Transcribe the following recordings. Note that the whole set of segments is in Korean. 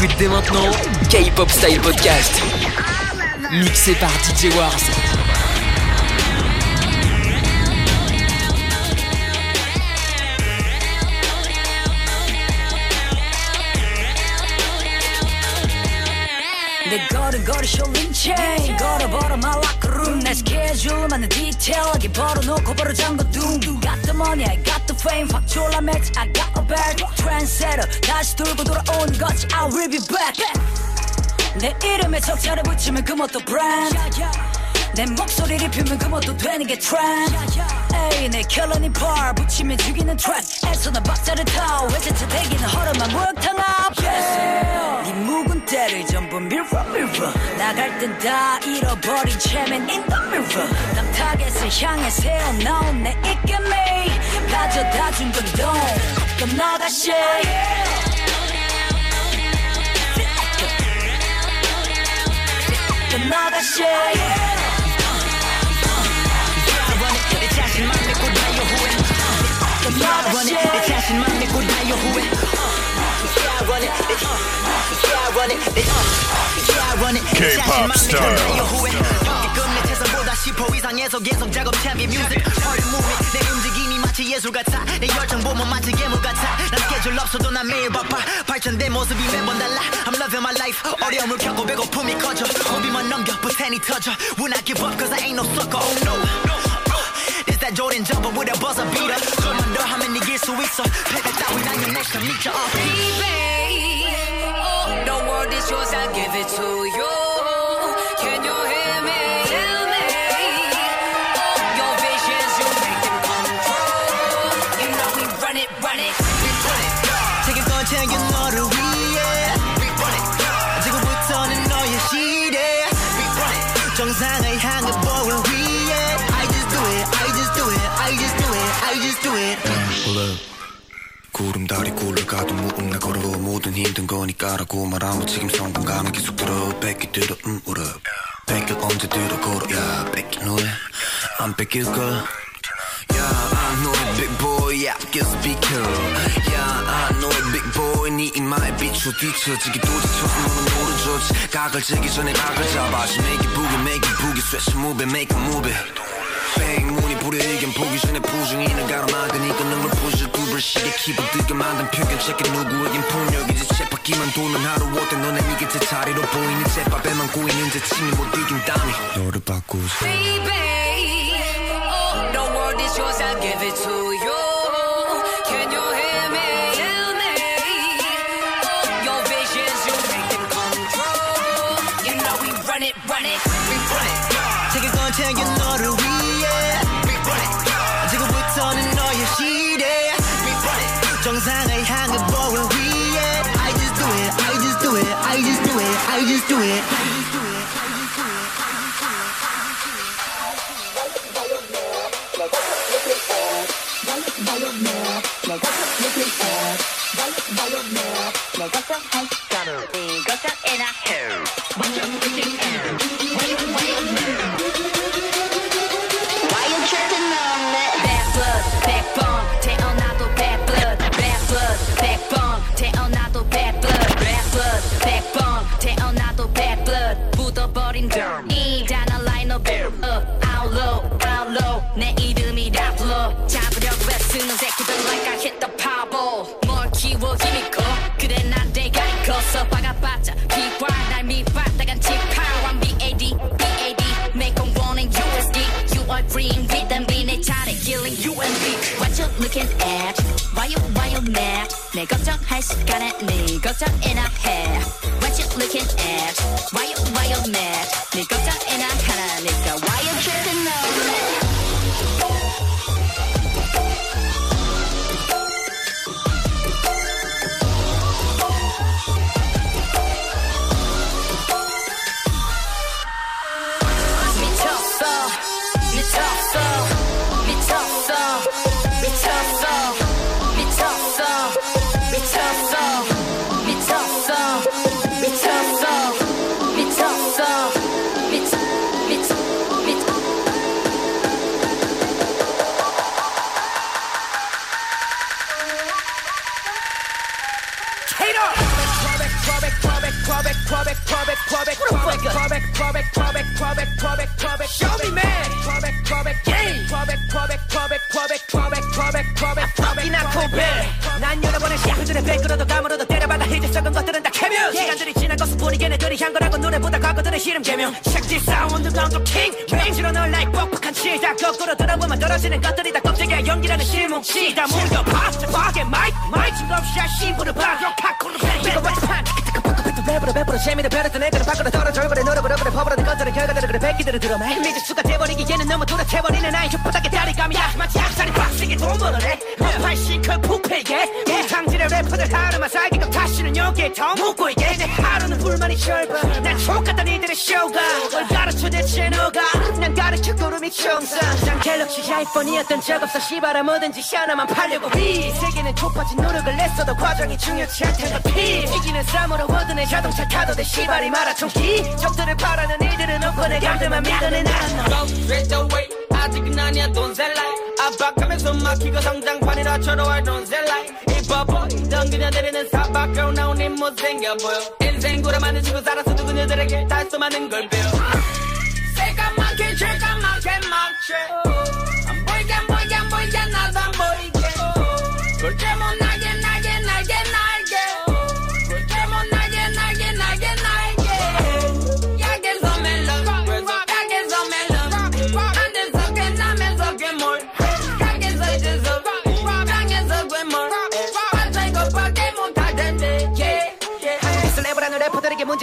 écoutes dès maintenant K-Pop Style Podcast. Mixé par DJ Wars. 내 걸음걸이 쇼린 체인 걸어버려 my locker room 내 스케줄만은 디테일하게 벌어놓고 바로 잠궈둔 Got the money I got the fame 확 졸라 매치 I got Bag Trendsetter 다시 돌고 돌아오는 거지 I will be back. 내 이름에 적자를 붙이면 그 뭣도 brand. 내 목소리를 피면 그 뭣도 되는 게 trend 에이 내 결론이 bar 붙이면 죽이는 track. 애써 나 박자를 타. 외제차 대기는 허름한 목탕 앞. Yeah. 네 묵은 때를 전부 mirror mirror 나갈 땐 다 잃어버린 채면 in the mirror. 남 타겟을 향해 세워놓은 내 입김이 가져다 준 건동 그럼 나 다시 그럼 그럼 나 다시 내 자신만 믿고 달려 후회 Yeah, run it. Yeah, run it. Yeah, run it. 내 K-pop 자신만 믿고 style. 달려 후회 경기 끝내 최선보다 10% 이상에서 계속 작업 챔피 뮤직 허리 무비 내 움직임이 마치 예술 같아 내 열정 보면 마치 괴물 같아 난 스케줄 없어도 난 매일 바빠 발전된 모습이 매번 달라 I'm loving my life 어려움을 겪고 배고픔이 커져 호비만 넘겨 부탄이 터져 Will not give up cause I ain't no sucker oh no It's that Jordan jumper with a buzzer beater. Come on, know how many years to eat, so pack that out when I'm next to meet you. Uh. Baby, oh, the world is yours, I give it to you. 가도 나 걸어도 모든 힘든 거니까라고 말하면 책임 성공감은 계속 들어 뺏기 들어 음 울어 뺏길 언제 들어 걸어 야 뺏긴 후에 안 guess be cool. Yeah, I know it, big boy, 네 이마에 비추 뒤처지기 도지쳐서 너는 모르죠 각을 재기 전에 각을 it boogie, switch move it, make it move it 백문이 불여의견 보기 전에 부정이는 가로막으니까 능을 부셔 두벌 시계 키보 뜨게 만든 표현 체크 누구에겐 폭력이지. 쳇바퀴만 도는 하루 어때? 너네 이게 제 자리로 보이는 제밥에만 고이는 제 침이 못 이긴 땀이. 너를 바꾸자. Baby, oh, the world is yours, I'll give it to you. buy it you 내가 다 얘기해. buy it, buy it now. 내가 다 What you looking at? Why you, why you mad? 내 걱정할 시간에 네 걱정이나 해. What you looking at? Why you, why you mad? 네 걱정이나 하라니까 Why back, fall back, fall back, fall back, fall back, fall back, fall back, fall back. Show me man. Fall back, fall back, yeah. Fall back, fall back, fall back, fall back, fall back, fall back, fall back. fucking 코베. 난 여러 번의 시그널을 베끌어도 감으로도 때려받아 히트 썩은 것들은 다 캐면. 시간들이 지난 것은 우리 걔네들이 한 거라고 눈에 보다 과거들의 시름 개명. 샥질 사운드 가운데 킹. 맹시로 널 like 뻑뻑한 치다 거꾸로 돌아보면 떨어지는 것들이 다 껍데기야 연기라는 실뭉치다 물려 봐. 파괴 마이크 마이크 춤없이 심부를 봐. 요 카쿠르 배 이거 완판 판. 랩으로 배부로 재미를 배렸던 애들은 밖으로 떨어져 얼굴에 노력을 얼굴에 퍼버리는 것들은 결과들을 그래 백기들을 들어매. 미지수가 돼버리기에는 너무 도락해버리는 나의 혓바닥에 다리감이 야 마치 악살이 빡세게 돈 벌어내. 팔 시컬 부패게. 무탕질의 래퍼들 하루만 살기가 다시는 여기에 더 묻고 있게. 내 하루는 불만이 절반 난 족같던 이들의 쇼가. 뭘 가르쳐 대체 너가. 난 가르쳐 구름이 청사. 난 갤럭시 아이폰이었던 적 없어. 시바라 뭐든지 하나만 팔려고. 비 세계는 좁아진 노력을 냈어도 과정이 중요치 않다는 피. 이기는 싸움으로 내 자동차 타도 돼 시발이 마라톤 기. 적들을 바라는 이들은 없고 내 감들만 믿어내 나는 Go straight away. 아직은 아니야 don't say lie. 압박하면서 막히고 성장판이라 쳐도할 don't say lie. 이 바보이던 그녀들은 사박으로 나온 이 못생겨 보여. 인생 구라 만드시고 살아서도 그녀들에게 달콤하는 걸 배워. 새까맣게 질까맣게 막채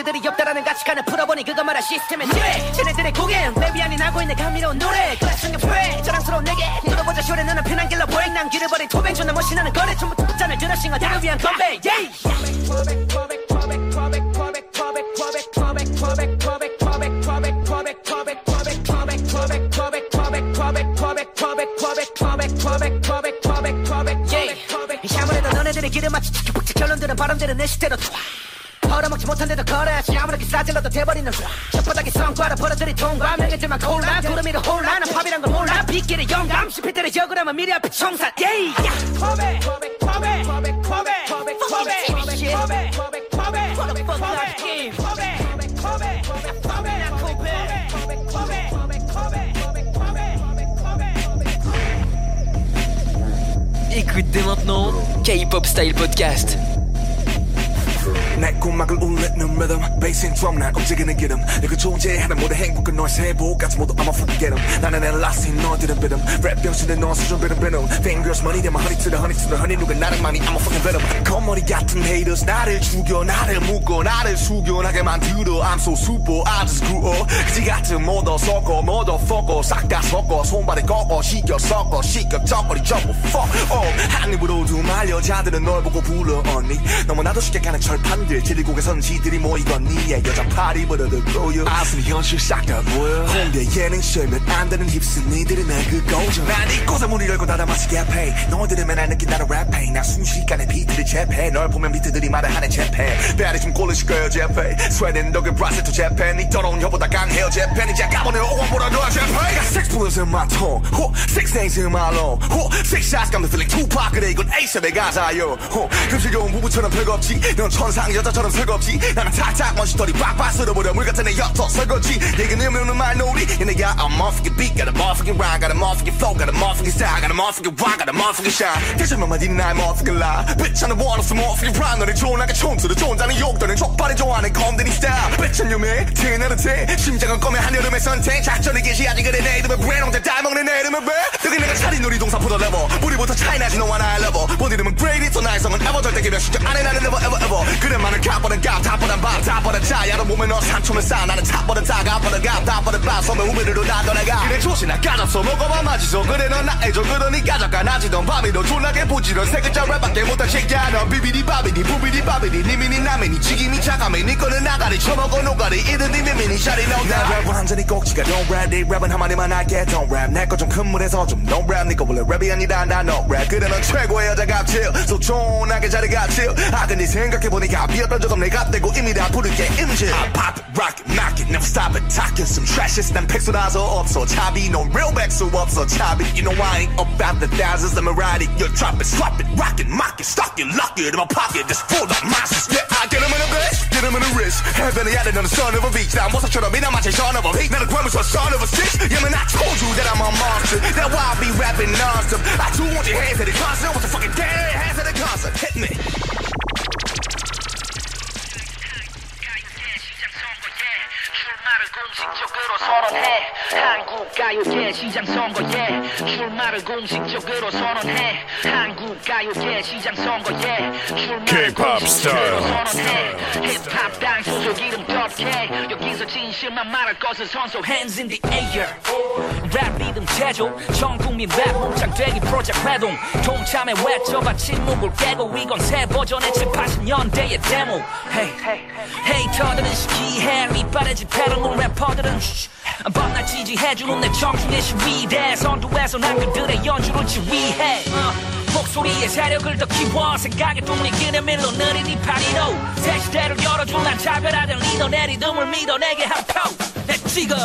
문제들이 없다라는 가치관을 풀어보니 그것마다 시스템의 죄 쟤네들의 고개는 랩이 아닌 하고 있는 감미로운 노래. 그래 성격표해 자랑스러운 내게 들어보자. 쇼래 너는 편한 길로 보행 난 길을 버린 토백 존나 멋있는 거래. 전부 툭잔을 들어 싱어들을 위한 건배! Yeah. 아무래도 너네들의 길을 마치 치키폭치 결론들은 바람대로 내 식대로 벌어먹지 못한 데도 거래하지 아무렇게 싸질러도 돼버리는 혓바닥에 성과를 벌어들이 통과 명예들만 콜라 구름 위로 홀라 난 팝이란 걸 몰라 빗길의 영감 실패들의 적으라면 미래 앞에 청산 yeah. 컵에 컵에 컵에 컵에 컵에 컵에 컵에 컵에 컵에 컵에 What the fuck not game 컵에 컵에 컵에 컵에 나 컵에 컵에 컵에 컵에 컵에 Écoute dès maintenant K-pop Style Podcast. 내鼓막을 울리는 rhythm. 베이스인 드럼 난 움직이는 기름. 내가 존재하는 모든 행복은 너의 세보까지 모두 I'm a fucking get 'em 나는 엘라스틴 너들은 비름 랩 병신은 너 수준 비름 비름 Fingers money 대만 honey to the honey to the honey. 누가 나를 많이 I'm a fucking venom 겉머리 같은 haters 나를 죽여 나를 묶어 나를 숙연하게 만들어. I'm so super I just grew up. 그지 같은 모더 섞어 모더 섞어 싹다 섞어 손발에 꺾어 시켜 섞어 시켜 쩍거리 전부 fuck up. 한 입으로 두 말 여자들은 널 보고 불러 언니. 너무나도 쉽게 가는 철판 들 지리곡에선 지들이 모이건 니의 여자 부르듯 꼬여 아슴이 현실 싹 다 보여. 홍대 예능 쇼면 안 되는 힙스 니들이 내그 고정 난 이곳에 문을 열고 닫아 마시게 해 너희들은 맨날 느낀다는 랩 페인 나 순식간에 비트를 재패. 널 보면 비트들이 말을 하네 재패. 배알이 좀 꼴르실 거야 재패. 스웨덴 브라질 또 재패. 니 더러운 혀보다 강해요 재패. 이제 까보내 오원보다 너야 재패 Got bullets in my tongue 호 six things in my lung 호 six shots got me feeling Tupac 그래 이건 에이스의 가사요 호 금실겨운 부부처럼 별거 없지 넌 천상 여자처럼 설거지 나는 탁탁 먼지털이 빡빡 쓸어버려 물 같은 애 옅어 설거지 얘기는 의미 없는 말놀이 얘네가 I'm motherfucking beat got a motherfucking rhyme got a motherfucking flow got a motherfucking style got a motherfucking rock got a motherfucking shine 대체몇 마디는 나의 motherfucking lie bitch the one of some motherfucking rhyme 너네 존나게 촌스러 존자는 욕도는 족발이 좋아하는 검들이 스타일 bitch your man 테너르테 심장은 검의 한여름의 선택 작전을 개시하지 그래 내 이름은 브랜 혼자 따먹는 내 이름은 왜? 여기 내가 차린 놀이동산 포도 레버 뿌리부터 차이나지 너와 나의 레버 본 이름은 great 또 나의 성은 ever 절대 개별 신경 안해 나는 never ever ever. 그래 많은 값보는 값 답보단 밤 답보단 자. 야로 보면 너 산초면 싸 나는 탑보단 다 값보단 값 답보단 밤 섬에 우미르로 나 떠나가. 그래 조시나 까졌어. 먹어봐 마지소. 그래 넌 나의 저 그러니까 잠깐 나지던 밤이 너 존나게 부지런. 세 글자 랩밖에 못한 새끼야 너. 비비디 바비디 부비디 바비디 니미니 나미니. 지김이 차가미. 니 거는 나가리. 처먹어 노가리. 이든 니 미미니. 샤리 너나 랩은 한잔이 꼭지가. Don't rap 네 랩은 한마디만 할게 don't rap 내 거 좀 큰 물에서 좀 don't rap 니거 원래 랩이 아니다 나 no rap 그래 넌 최고의 여자 갑질 소촌하게 자리 갑질 아 근데 생각해보니까 비었던 적 없네 갑대고 이미 다 부를게 임질 I pop it rock it knock it never stop it talking some trashes 난 백수라서 없어 차비 no real 백수 없어 차비 you know I ain't about the thousands let me ride it you drop it swap it rock it mock it stock it lock it in my pocket just full of monsters yeah I get 'em in a bitch 기름은 wrist 해변의 아래 너는 son of a beach 난 모사처럼 이나 마치 son of a beach 나는 괴물서 son of a stitch Yeah man I told you that I'm a monster. That's why I be rapping non-stop? I do want your hands at the concert. What's the fucking dead hands at the concert? Hit me 공식적으로 선언해. 한국 가요계 시장 선거에 출마를 공식적으로 선언해. 한국 가요계 시장 선거에 출마를 K-pop 공식적으로. 선언해. 힙합 당 소속 이름 덮게 여기서 진실만 말할 것을 선서 hands in the air. 랩 리듬 제조. 전 국민 랩 몸짱 되기 프로젝트 활동. 동참에 외쳐봐 침묵을 깨고 이건 새 버전의 7, 80년대의 데모. Hey, 헤이터들은 시기해. 이빨에 집회로는 래퍼들은 쉬 밤낮 지지해주는 내 청춘의 시위대. 선두에서 난 그들의 연주를 지휘해. 어, 목소리의 세력을 더 키워. 생각의 그네 밀로 느린 이 파리로. 새 시대를 열어줄 난 차별화된 리더 내 리듬을 믿어 내게 한표내 지금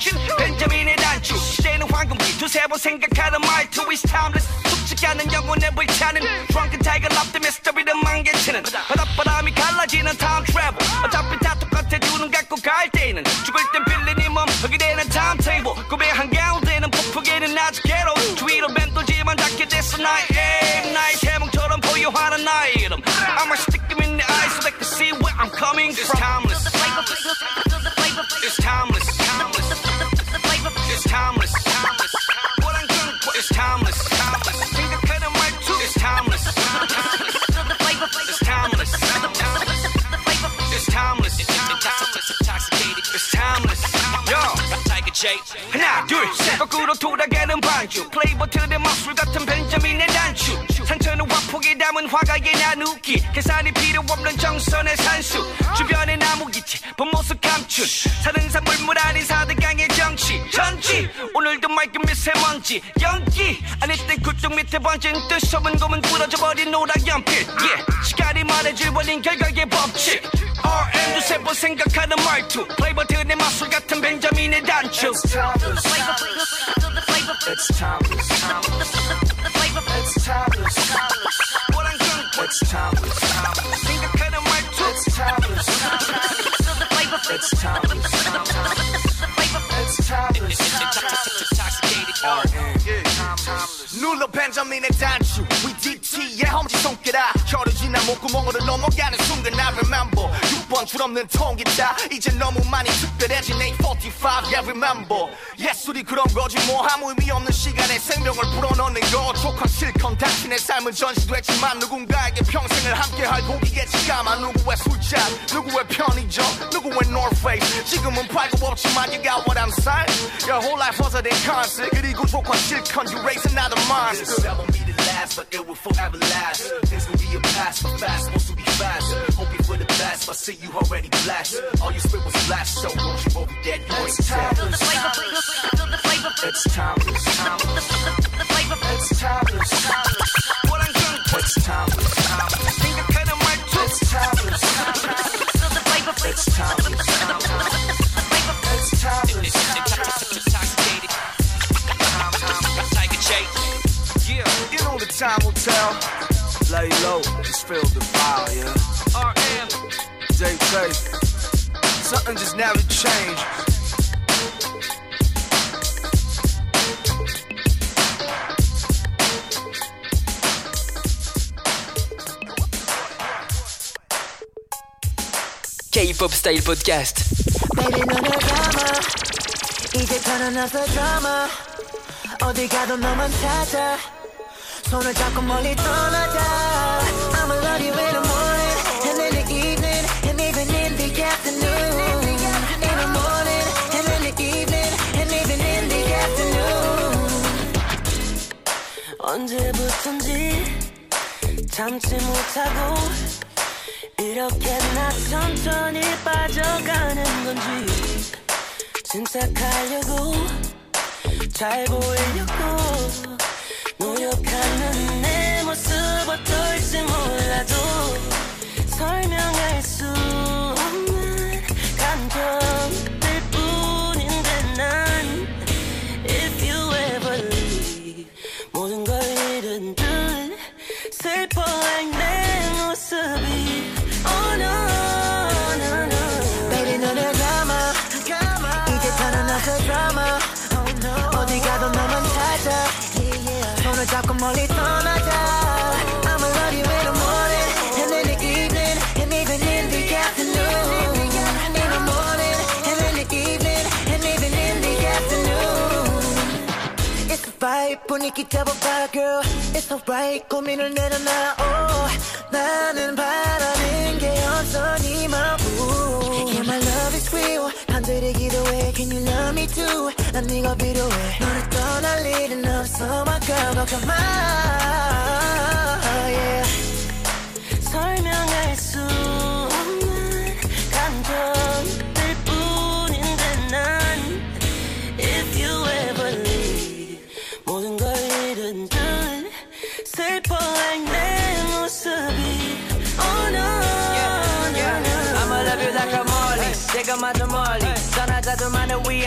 청춘, 벤자민의 단추. 시대는 황금기. 두세 번 생각하는 말투 is timeless. 숙지 않는 영혼의 불타는 Drunken Tiger, love the mystery, 망개치는 바닷바람이 갈라지는 time travel. 어차피 다 똑같아 두눈 감고 갈 때는 죽을 땐 빌리니 몸 흙이 되는 timetable 꿈의 한가운데는 폭풍에는 아직 괴로워 주위로 맴돌지만 닿게 됐어 나의 aim 나의 태몽처럼 보여하는 나의 이름 I'm a stick in the eyes so they can see where I'm coming from 거꾸로 돌아가는 반주. 플레이 버튼의 마술 같은 벤자민의 단추. 담은 화가의 나누기. 계산이 필요 없는 정선의 산수. 주변에 나무기지. 본 모습 감춘. 사등산 물물 아닌 사대강의 정치. 전지. 오늘도 맑은 미세먼지. 연기. 아닐 땐 그쪽 밑에 번진 뜻없는 검은 부러져버린 노란 연필. Yeah. 시간이 말해줄 원인 결과의 법칙. RM 두세 번 생각하는 말투. 플레이 버튼의 마술 같은 벤자민의 단추. It's timeless timeless It's I'm going for. It's timeless 생각하는 말투. It's timeless It's timeless It's timeless 눌러 벤자민의 단추 We DT의 험지 손가락 혀를 지나 목구멍으로 넘어가는 순간 I remember 6번 줄없는 통기다 이제 너무 많이 특별해진 845 Yeah remember 예술이 그런 거지 뭐 아무 의미 없는 시간에 생명을 불어넣는 거 족한 실컷 당신의 삶은 전시됐지만 누군가에게 평생을 함께할 곡이겠지 까마 누구의 술잔 누구의 편의점 누구의 North Face 지금은 팔고 없지만 you got what I'm saying Your whole life was a day concert 그리고 족한 실컷 you raising out a monster This album be the last but it will forever last Things gon' be a past but fast supposed to be fast Hoping for the best but see you already blessed All your spit was flash so don't you over dead you ain't timeless It's timeless It's timeless What I'm going for. It's timeless 생각하는 말투. It's timeless It's timeless It's timeless Intoxicated. Tiger J. Yeah. You know the time will tell Lay low, just feel the fire, yeah RM. Day day Something just never changed K-pop Style Podcast. Baby 너를 담아 이제 편안해서 드라마 어디 가도 너만 찾아 손을 잡고 멀리 떠나자 I'ma love you in the morning and in the evening and even in the afternoon In the morning and in the evening and even in the afternoon 언제부턴지 참지 못하고 이렇게 나 천천히 빠져가는 건지 진짜가려고 잘 보이려고 노력하는 내 모습 어떨지 몰라도 설명할 수 기 잡아봐 girl It's alright 고민을 내려놔 oh, 나는 바라는 게 없어 네 마음 Yeah my love is real 간절히 기도해 Can you love me too 난 네가 필요해 너를 떠날 일은 없어 my girl 걱정 마 yeah. 설명할 수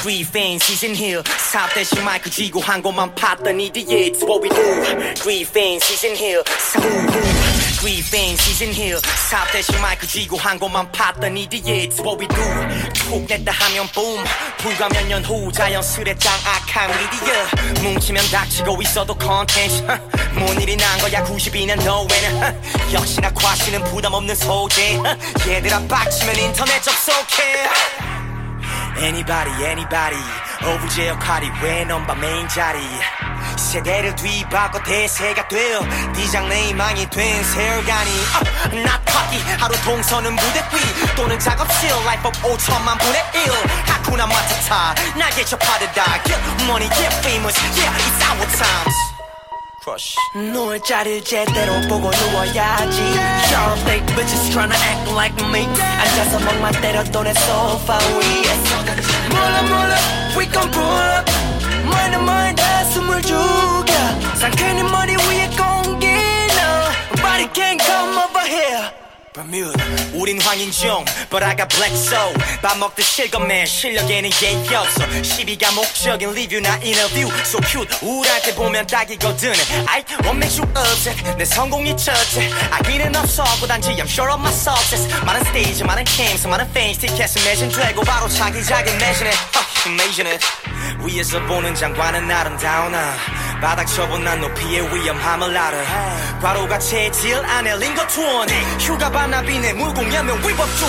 zone Griefing season here. 사업 대신 마이크 쥐고 한 곳만 팠더니 뒤에 It's what we do. Griefing season here. Griefing season here 사업 대신 마이크 쥐고 한 곳만 팠더니 뒤에 It's what we do. 툭 냈다 하면 boom. 불과 몇 년 후 자연스레 장악한 미디어 뭉치면 닥치고 있어도 컨텐츠 뭔 일이 난 거야 92년 너에는. 역시나 과시는 부담 없는 소재. 얘들아 빡치면 인터넷 접속해 Anybody, anybody. 오브제 역할이 왜 넘바 메인 자리? 세대를 뒤바꿔 대세가 되어 디장네이망이 된 세월간이. uh, 나 터기 하루 동서는 무대 위. 또는 작업실 Life of 5천만 분의 1 하쿠나 마타타 나게 접하듯다. Get money, get famous. Yeah, it's our times Crush 누울 자리를 제대로 보고 누워야지 Sharp fake bitches tryna act like me 앉아서 멍만 때려도 내 소파 위에 몰라 몰라 we gon' pull up 머리는 머리다 숨을 죽여 상쾌히 머리 위에 공기 no Nobody can come over here Bermuda. 우린 황인종 But I got black soul. 밥 먹듯 실검맨 실력에는 예의 없어. 시비가 목적인 리뷰나 인터뷰 So cute 우울할 때 보면 딱이거든. I won't make you upset. 내 성공이 첫째. 아기는 없어 고단지 I'm sure of my success. 많은 스테이지 많은 cams 많은 fans 티켓은 매진 되고 바로 차기작은 매진해 uh, amazing it. 위에서 보는 장관은 아름다우나 바닥 쳐본 난 높이의 위험함을 알아. 과로가 체질 안에 링거 투혼 휴가 반납이네 무공연명 위법 중.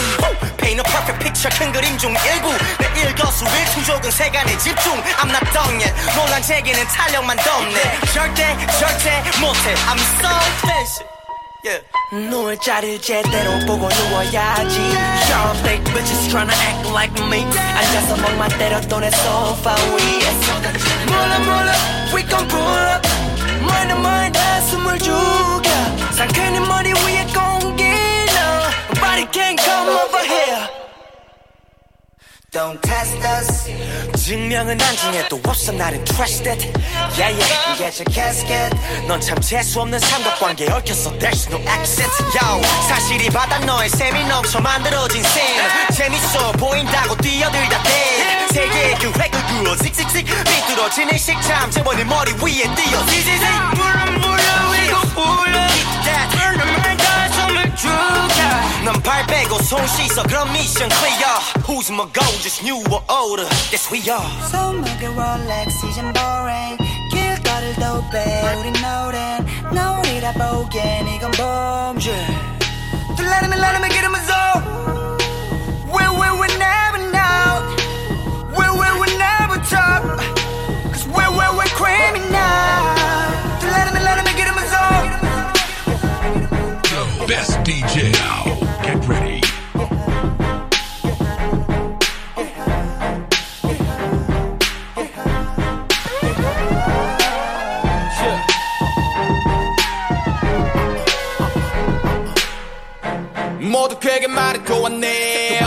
Paint a perfect picture 큰 그림 중 일부. 내 일거수 일투족은 세간에 집중. I'm not done yet. 논란 제기는 탄력만 덮네. 절대 절대 못해. I'm so expensive 누울 자리를 제대로 보고 누워야지 Sharp thick bitches tryna act like me 앉아서 목만 때렸던 내 소파 위에서 몰라 몰라 we gon' pull up 멀다 멀다 숨을 죽여 상쾌한 머리 위에 공기 no Nobody can come over here Don't test us. 증명은 안중에도 없어. 나는 trusted. Yeah yeah. Get your casket. 넌참 재수없는 삼각관계에 얽혔어 There's no accent Yo 사실이 바다 너의 셈이 넘쳐 만들어진 셈. 재밌어 보인다고 뛰어들다 대 세계의 그 획을 그어 씩씩씩 삐뚤어지는 식참. 재벌의 머리 위에 띄어 지지직 불러 불러 이거 불러 Keep that. the man 숨을 죽여. 넌발 빼 고 손 씻어 그럼 미션 clear Who's my goal just new or older Yes we are 손목에 롤렉스 이젠 boring 길거리를 도배 우린 노랜 노리라 보기엔 이건 범죄 또 라르면 라르면 기름은 소 We we we never know We we we never talk Cause we we we criminal 또 라르면 라르면 기름은 소 The best DJ 모두 그에게 말했고 왔네.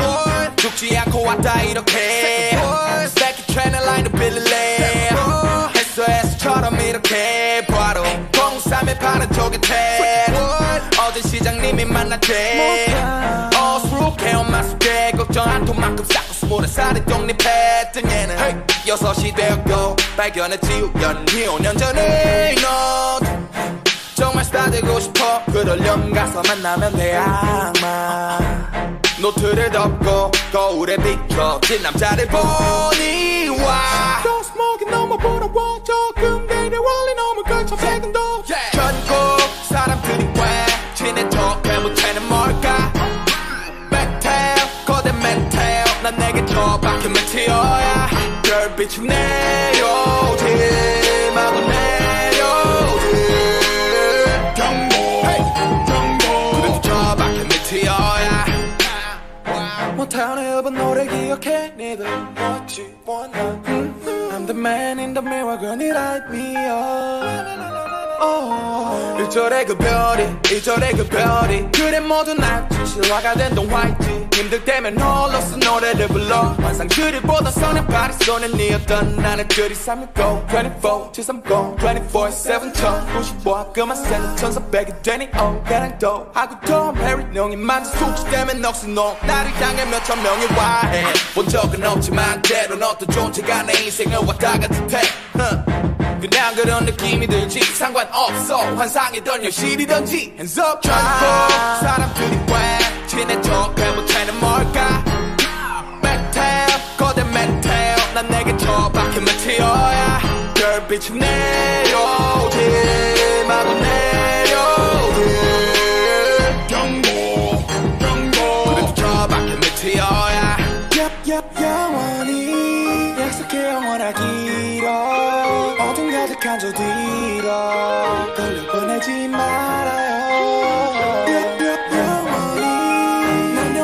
죽지 않고 왔다 이렇게. 새끼 채널 라인을 빌릴래. 했어처럼 이렇게. 바로 공삼에 파는 쪽에 태 어제 시장님이 만났대. 어수룩해 엄마 숙제 걱정 않도만큼 쌓고 스물한 살에 독립했던 얘는 여섯이 되었고 발견했지 우연히 5년 전에. 되고 그러려면 가서 만나면 돼 아마. 노트를 덮고 거울에 비춰진 남자를 보니 와. smoke 너무 부러워 조금 내려 원리 너무 걸쳐 세근도 전국 사람들이 왜 친해 척해 못해는 뭘까? 메텔 거대 메텔 난 내게 더 박힌 메테어야. 별빛이 내 못하는 일본 노래 기억해 니들 what you wanna 음, I'm the man in the mirror girl you light me up oh. 1절의 그 별이 2절의 그 별이. 그래 모두 날 실화가 된 동화있지 힘들 때면 홀로서 노래를 불러. 환상들을 보던 선의 파리 손에 니었던 나는 그리 365 24 730 24-7 1095 그만 세는 천사백이 되니 어 가랑도. 하고 톰 해리 농이 만진 숙취 때문에 넋이 나를 향해 몇천 명이 와해. 본 적은 없지만 때론 어떤 존재가 내 인생을 왔다 갔을 테 그냥 그런 느낌이 들지. 상관없어. 환상이던 현실이던지. Hands up 전국 사람들이 왜 친해 척해 못하는 뭘까? 메텔 거대 메텔 난 내게 저 박힌 메테어야. 별빛이 내려오지 마구 내 한저 뒤로 돌려보내지 말아요. 얍얍 영원히 난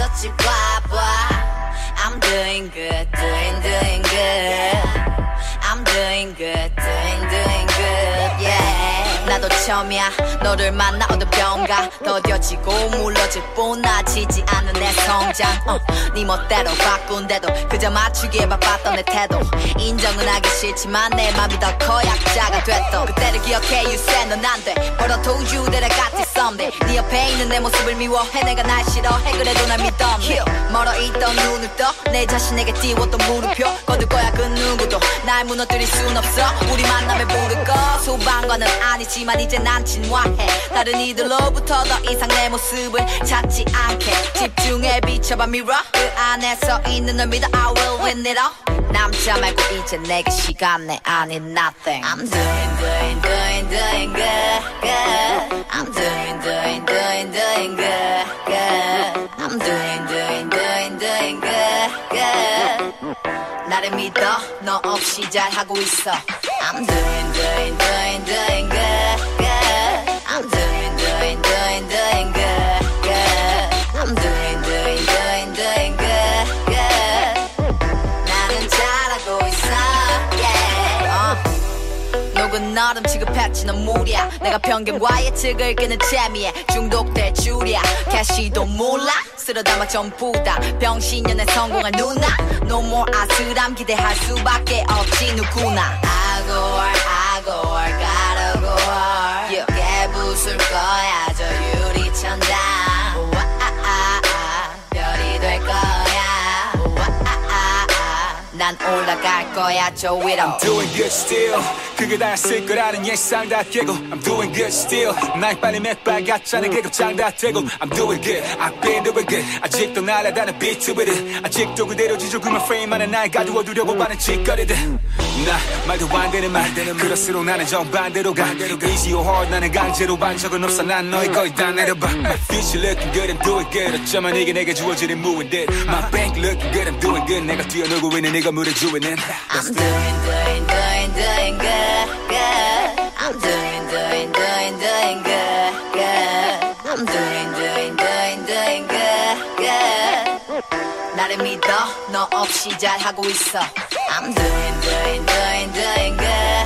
없었지 봐봐 I'm doing good doing doing good I'm doing good doing doing good yeah 나도 처음이야 너를 만나 어느 병가 더뎌지고 물러질 뻔나지지 않은 내 성장 어, 네 멋대로 바꾼대도 그저 맞추기에 바빴던 내 태도 인정은 하기 싫지만 내 맘이 더 커 약자가 됐어 그때를 기억해 you said 넌 안돼 But I told you that I got this someday 네 옆에 있는 내 모습을 미워해. 내가 날 싫어해. 그래도 날 믿었네 멀어 있던 눈을 떠. 내 자신에게 띄웠던 물음표. 거둘 거야 그 누구도. 날 무너뜨릴 순 없어. 우리 만남에 부를 거 소방관은 아니지만 이제 난 진화해. 다른 이들로부터 더 이상 내 모습을 찾지 않게. 집중해 비춰봐 mirror. 그 안에서 있는 널 믿어. I will win it all. 남자 말고 이제 내게 시간 내. 아닌 nothing. I'm doing doing doing doing good good I'm doing doing doing doing good good I'm doing doing doing doing good good 나를 믿어 너 없이 잘하고 있어 I'm doing doing doing doing good 너름 취급했지 넌 무리야. 내가 편견과 예측을 깨는 재미에 중독될 줄이야. 캐시도 몰라? 쓸어 담아 전부 다 병신년에 성공한 누나. No more 아슬함 기대할 수밖에 없지 누구나. gotta go hard 깨부술 거야 저 유리천장. 아, 아, 아. 난 올라갈 거야 저 위로. I'm doing good still 그게 다였을 거라는 예상 다 깨고 I'm doing good still 날 빨리 맥발 같잖아 계급장 다 되고 I'm doing good I've been doing good 아직도 날아다는 비트 with it 아직도 그대로 지저귀만 프레임 안에 날 가두어 두려고 하는 짓거리들 나 말도 안 되는 말 그럴수록 나는 정반대로 가 Easy or hard 나는 강제로 반 적은 없어 난 너희 거의 다 내려봐 My future looking good I'm doing good 어쩌면 이게 내게 주어지는 무인 듯 My bank looking good I'm doing good 내가 뛰어놀고 있는 네가 물을 주인은 I'm doing, doing, doing, doing good, good. I'm doing, doing, doing, doing good, good. I'm doing, doing, doing, doing good, good. 나를 믿어, 너 없이 잘하고 있어. I'm doing, doing, doing, doing good.